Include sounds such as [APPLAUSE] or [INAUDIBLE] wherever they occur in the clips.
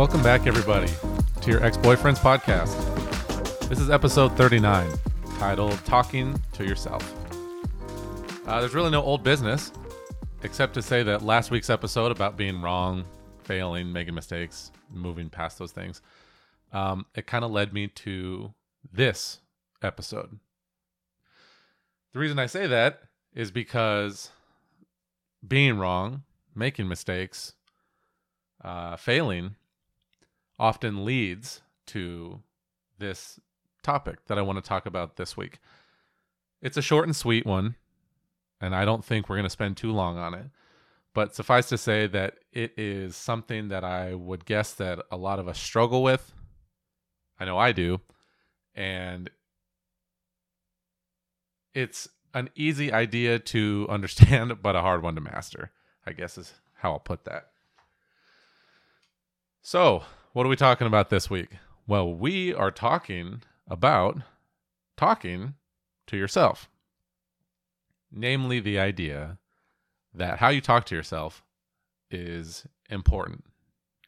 Welcome back, everybody, to your ex boyfriend's podcast. This is episode 39, titled Talking to Yourself. Uh, there's really no old business, except to say that last week's episode about being wrong, failing, making mistakes, moving past those things, um, it kind of led me to this episode. The reason I say that is because being wrong, making mistakes, uh, failing often leads to this topic that I want to talk about this week. It's a short and sweet one, and I don't think we're going to spend too long on it. But suffice to say that it is something that I would guess that a lot of us struggle with. I know I do. And it's an easy idea to [LAUGHS] understand, but a hard one to master, I guess is how I'll put that. So, what are we talking about this week? Well, we are talking about talking to yourself. Namely, the idea that how you talk to yourself is important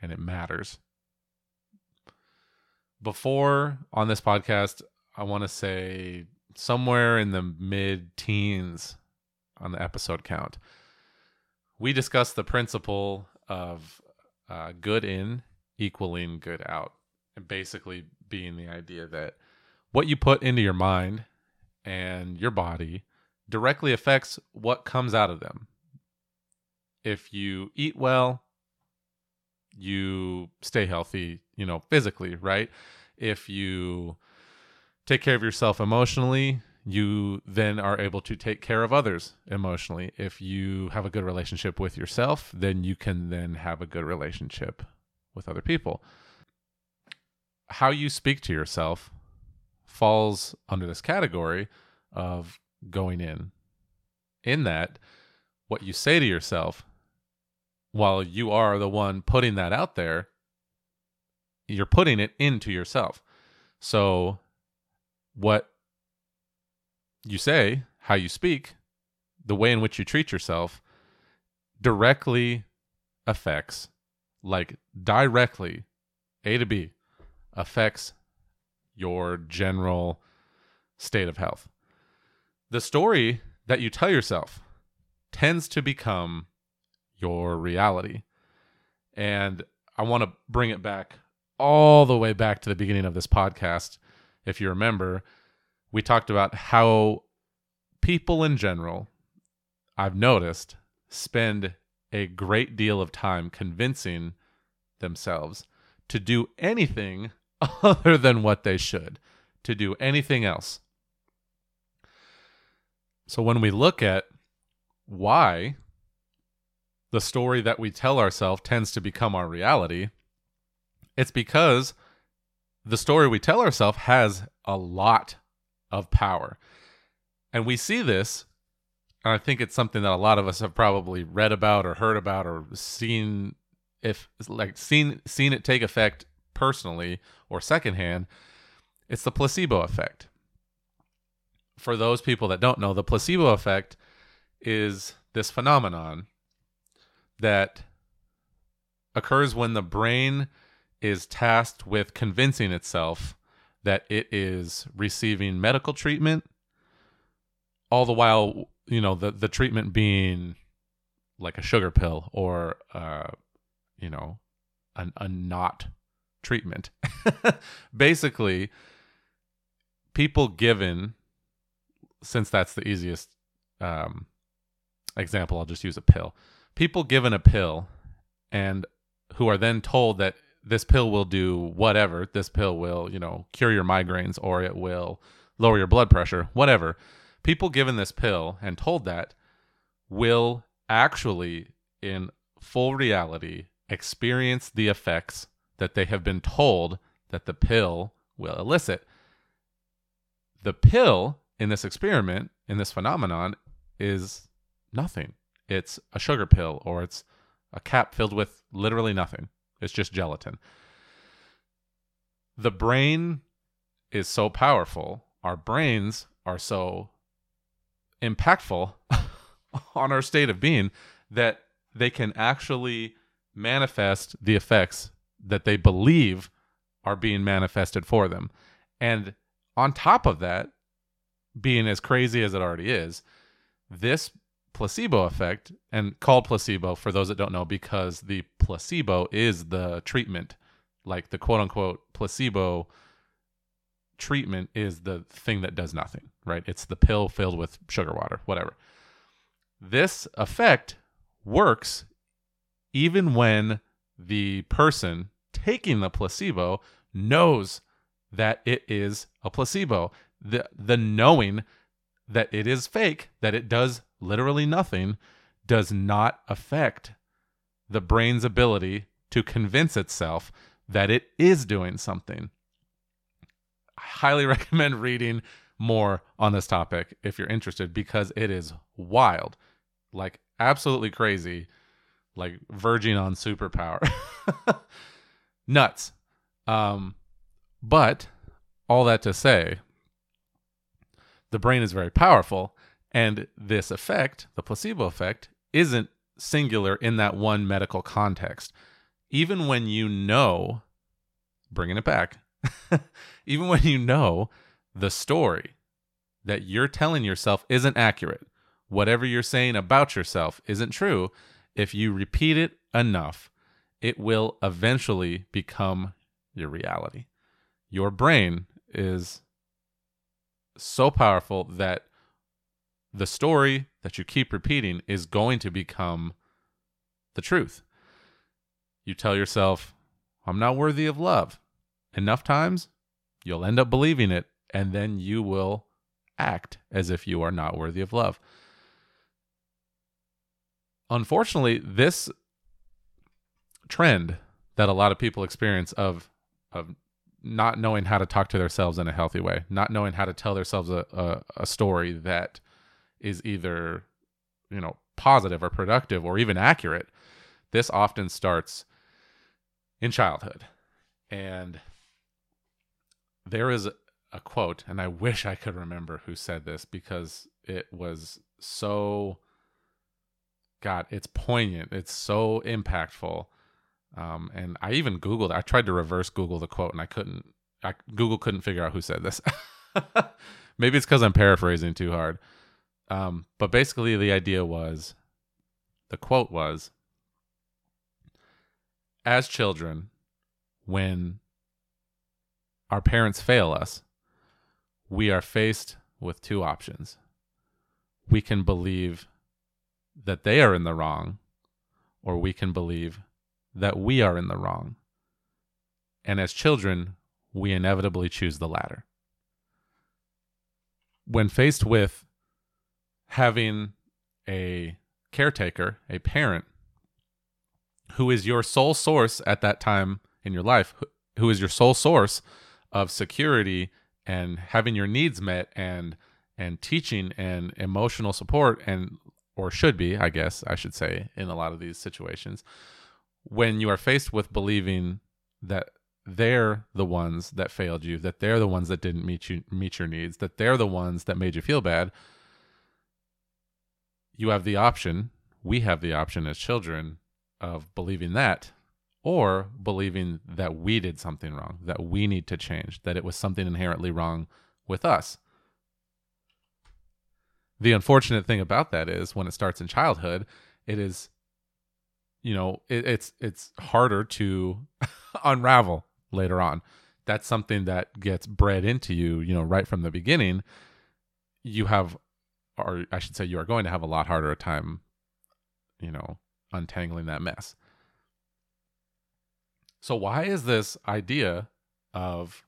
and it matters. Before on this podcast, I want to say somewhere in the mid teens on the episode count, we discussed the principle of uh, good in equaling good out. And basically being the idea that what you put into your mind and your body directly affects what comes out of them. If you eat well, you stay healthy, you know, physically, right? If you take care of yourself emotionally, you then are able to take care of others emotionally. If you have a good relationship with yourself, then you can then have a good relationship with other people. How you speak to yourself falls under this category of going in. In that, what you say to yourself, while you are the one putting that out there, you're putting it into yourself. So, what you say, how you speak, the way in which you treat yourself directly affects like directly A to B affects your general state of health. The story that you tell yourself tends to become your reality. And I want to bring it back all the way back to the beginning of this podcast. If you remember, we talked about how people in general, I've noticed, spend a great deal of time convincing themselves to do anything [LAUGHS] other than what they should, to do anything else. So when we look at why the story that we tell ourselves tends to become our reality, it's because the story we tell ourselves has a lot of power. And we see this I think it's something that a lot of us have probably read about or heard about or seen if like seen seen it take effect personally or secondhand. It's the placebo effect. For those people that don't know, the placebo effect is this phenomenon that occurs when the brain is tasked with convincing itself that it is receiving medical treatment all the while you know the the treatment being like a sugar pill or uh you know a, a not treatment. [LAUGHS] Basically people given since that's the easiest um example i'll just use a pill. People given a pill and who are then told that this pill will do whatever this pill will you know cure your migraines or it will lower your blood pressure whatever people given this pill and told that will actually, in full reality, experience the effects that they have been told that the pill will elicit. The pill in this experiment, in this phenomenon, is nothing. It's a sugar pill or it's a cap filled with literally nothing. It's just gelatin. The brain is so powerful, our brains are so impactful [LAUGHS] on our state of being that they can actually manifest the effects that they believe are being manifested for them. And on top of that, being as crazy as it already is, this placebo effect, and called placebo for those that don't know, because the placebo is the treatment, like the quote unquote placebo treatment is the thing that does nothing, right? It's the pill filled with sugar water, whatever. This effect works even when the person taking the placebo knows that it is a placebo. The the knowing that it is fake, that it does literally nothing, does not affect the brain's ability to convince itself that it is doing something. I highly [LAUGHS] recommend reading more on this topic if you're interested because it is wild. Like absolutely crazy, like verging on superpower. [LAUGHS] Nuts. Um but all that to say, the brain is very powerful, and this effect, the placebo effect, isn't singular in that one medical context. Even when you know, bringing it back, [LAUGHS] even when you know the story that you're telling yourself isn't accurate, whatever you're saying about yourself isn't true, if you repeat it enough, it will eventually become your reality your brain is so powerful that the story that you keep repeating is going to become the truth. You tell yourself, I'm not worthy of love. Enough times, you'll end up believing it, and then you will act as if you are not worthy of love. Unfortunately, this trend that a lot of people experience of of not knowing how to talk to themselves in a healthy way, not knowing how to tell themselves a, a, a story that is either, you know, positive or productive or even accurate. This often starts in childhood. And there is a quote, and I wish I could remember who said this because it was so, God, it's poignant. It's so impactful. Um, and I even Googled. I tried to reverse Google the quote, and I couldn't. I, Google couldn't figure out who said this. [LAUGHS] Maybe it's because I'm paraphrasing too hard. Um, but basically, the idea was, the quote was, as children, when our parents fail us, we are faced with two options. We can believe that they are in the wrong, or we can believe that we are in the wrong. And as children, we inevitably choose the latter. When faced with having a caretaker, a parent, who is your sole source at that time in your life, who is your sole source of security and having your needs met and and teaching and emotional support and or should be, I guess I should say in a lot of these situations when you are faced with believing that they're the ones that failed you, that they're the ones that didn't meet you meet your needs, that they're the ones that made you feel bad, you have the option, we have the option as children of believing that or believing that we did something wrong, that we need to change, that it was something inherently wrong with us. The unfortunate thing about that is when it starts in childhood, it is you know it, it's it's harder to [LAUGHS] unravel later on. That's something that gets bred into you you know right from the beginning. You have or i should say you are going to have a lot harder time you know untangling that mess so why is this idea of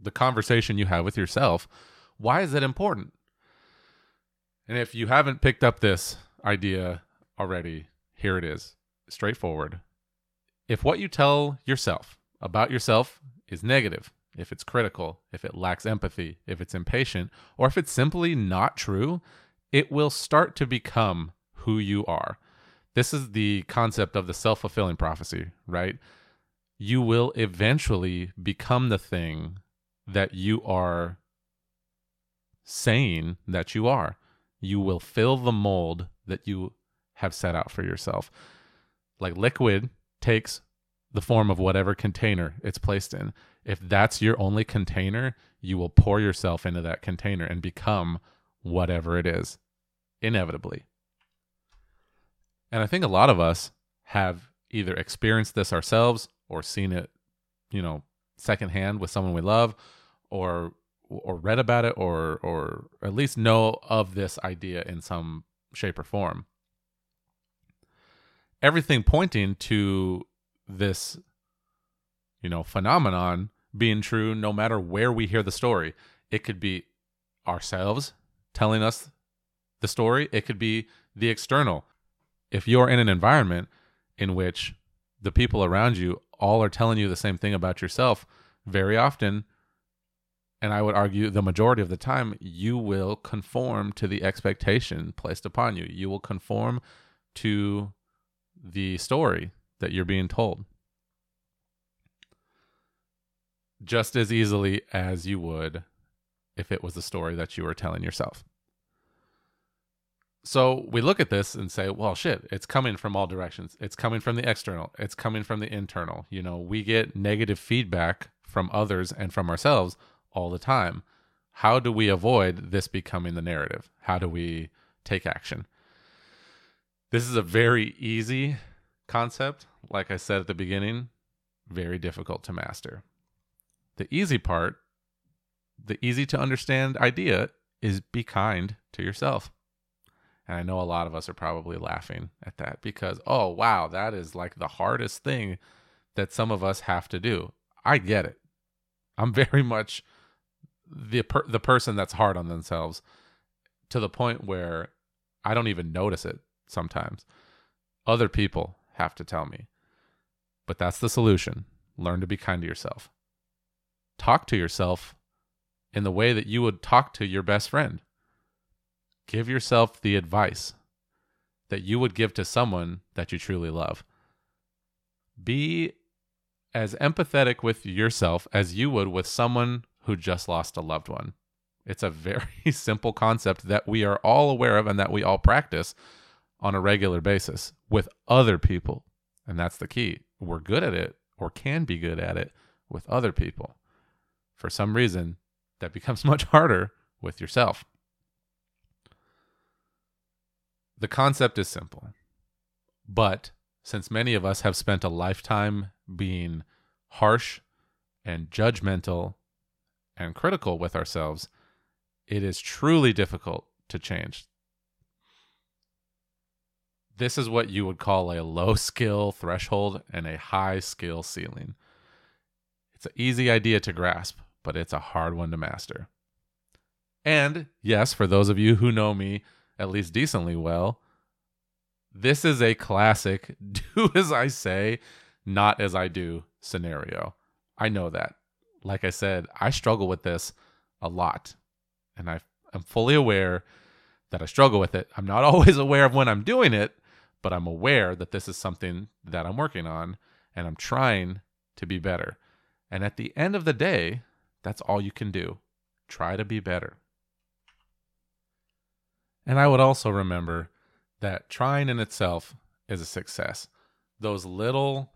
the conversation you have with yourself why is it important and if you haven't picked up this idea already, here it is. Straightforward. If what you tell yourself about yourself is negative, if it's critical, if it lacks empathy, if it's impatient, or if it's simply not true, it will start to become who you are. This is the concept of the self fulfilling prophecy, right? You will eventually become the thing that you are saying that you are. You will fill the mold that you have set out for yourself. Like liquid takes the form of whatever container it's placed in. If that's your only container, you will pour yourself into that container and become whatever it is, inevitably. And I think a lot of us have either experienced this ourselves or seen it, you know, secondhand with someone we love or or read about it or or at least know of this idea in some shape or form. Everything pointing to this you know phenomenon being true no matter where we hear the story. It could be ourselves telling us the story, it could be the external. If you're in an environment in which the people around you all are telling you the same thing about yourself, very often, and I would argue the majority of the time, you will conform to the expectation placed upon you. You will conform to the story that you're being told just as easily as you would if it was the story that you were telling yourself. So we look at this and say, well, shit, it's coming from all directions. It's coming from the external, it's coming from the internal. You know, we get negative feedback from others and from ourselves all the time. How do we avoid this becoming the narrative? How do we take action? This is a very easy concept. Like I said at the beginning, very difficult to master. The easy part, the easy to understand idea is be kind to yourself. And I know a lot of us are probably laughing at that because, oh, wow, that is like the hardest thing that some of us have to do. I get it. I'm very [LAUGHS] much the per- the person that's hard on themselves to the point where I don't even notice it sometimes. Other people have to tell me. But that's the solution. Learn to be kind to yourself talk to yourself in the way that you would talk to your best friend. Give yourself the advice that you would give to someone that you truly love. Be as empathetic with yourself as you would with someone who just lost a loved one. It's a very [LAUGHS] simple concept that we are all aware of and that we all practice on a regular basis with other people. And that's the key. We're good at it or can be good at it with other people for some reason, that becomes [LAUGHS] much harder with yourself. The concept is simple, but since many of us have spent a lifetime being harsh and judgmental and critical with ourselves, it is truly difficult to change. This is what you would call a low skill threshold and a high skill ceiling. It's an easy idea to grasp, but it's a hard one to master. And yes, for those of you who know me at least decently well, this is a classic [LAUGHS] do as I say, not as I do scenario. I know that. Like I said, I struggle with this a lot. And I am fully aware that I struggle with it. I'm not [LAUGHS] always aware of when I'm doing it, but I'm aware that this is something that I'm working on and I'm trying to be better. And at the end of the day, that's all you can do. Try to be better. And I would also remember that trying in itself is a success. Those little,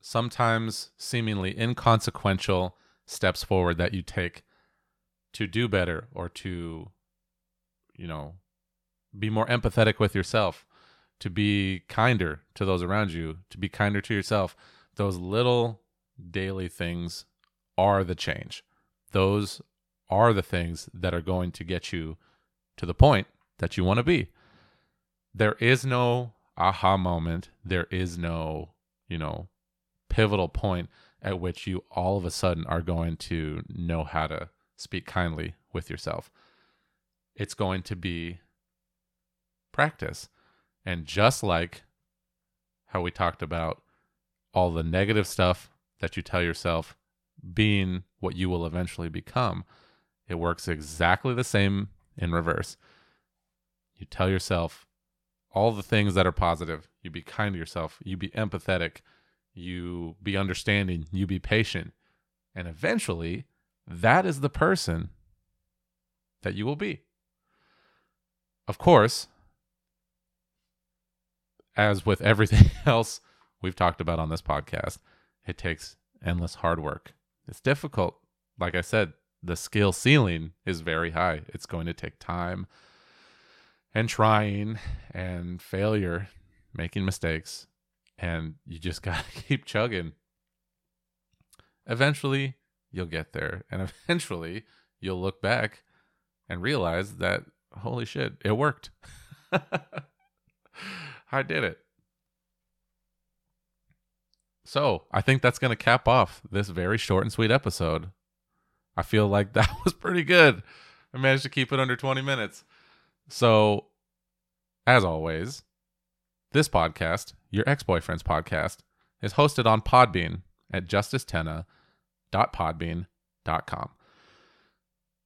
sometimes seemingly inconsequential steps forward that you take to do better or to, you know, be more empathetic with yourself, to be kinder to those around you, to be kinder to yourself. Those little daily things are the change. Those are the things that are going to get you to the point that you want to be. There is no aha moment. There is no, you know, pivotal point at which you all of a sudden are going to know how to speak kindly with yourself. It's going to be practice. And just like how we talked about all the negative stuff that you tell yourself being what you will eventually become. It works exactly the same in reverse. You tell yourself all the things that are positive. You be kind to yourself. You be empathetic. You be understanding. You be patient. And eventually, that is the person that you will be. Of course, as with everything [LAUGHS] else, we've talked about on this podcast, it takes endless hard work. It's difficult. Like I said, the skill ceiling is very high. It's going to take time and trying and failure, making mistakes, and you just [LAUGHS] got to keep chugging. Eventually, you'll get there, and [LAUGHS] eventually, you'll look back and realize that holy shit, it worked. [LAUGHS] I did it. So, I think that's going to cap off this very short and sweet episode. I feel like [LAUGHS] that was pretty good. I managed to keep it under 20 minutes. So, as always, this podcast, your ex boyfriend's podcast, is hosted on Podbean at justicetenna.podbean.com.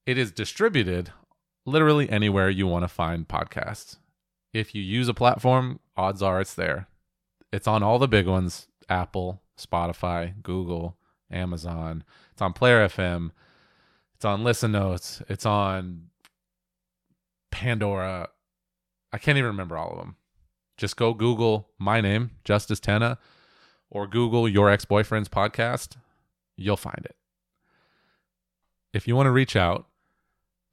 It is distributed literally anywhere you want to find podcasts. If you use a platform, odds are it's there. It's on all the big ones Apple, Spotify, Google, Amazon. It's on Player FM. It's on Listen Notes. It's on Pandora. I can't even remember all of them. Just go Google my name, Justice Tenna, or Google your ex boyfriend's podcast. You'll find it. If you want to reach out,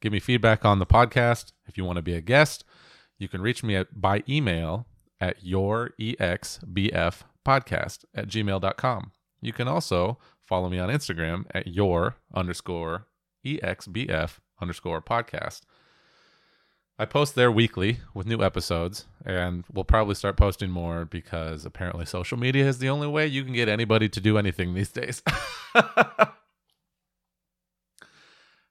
give me feedback on the podcast. If you want to be a guest, you can reach me at, by email at your exbf podcast at gmail.com. You can also follow me on Instagram at your underscore exbf underscore podcast. I post there weekly with new episodes, and we'll probably start posting more because apparently social media is the only way you can get anybody to do anything these days.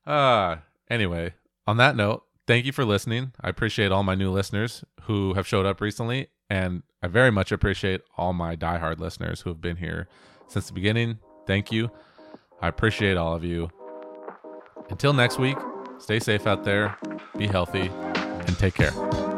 uh, [LAUGHS] anyway, on that note, thank you for listening. I appreciate all my new listeners who have showed up recently, and I very much appreciate all my diehard listeners who have been here since the beginning. Thank you. I appreciate all of you. Until next week, stay safe out there, be healthy, and take care.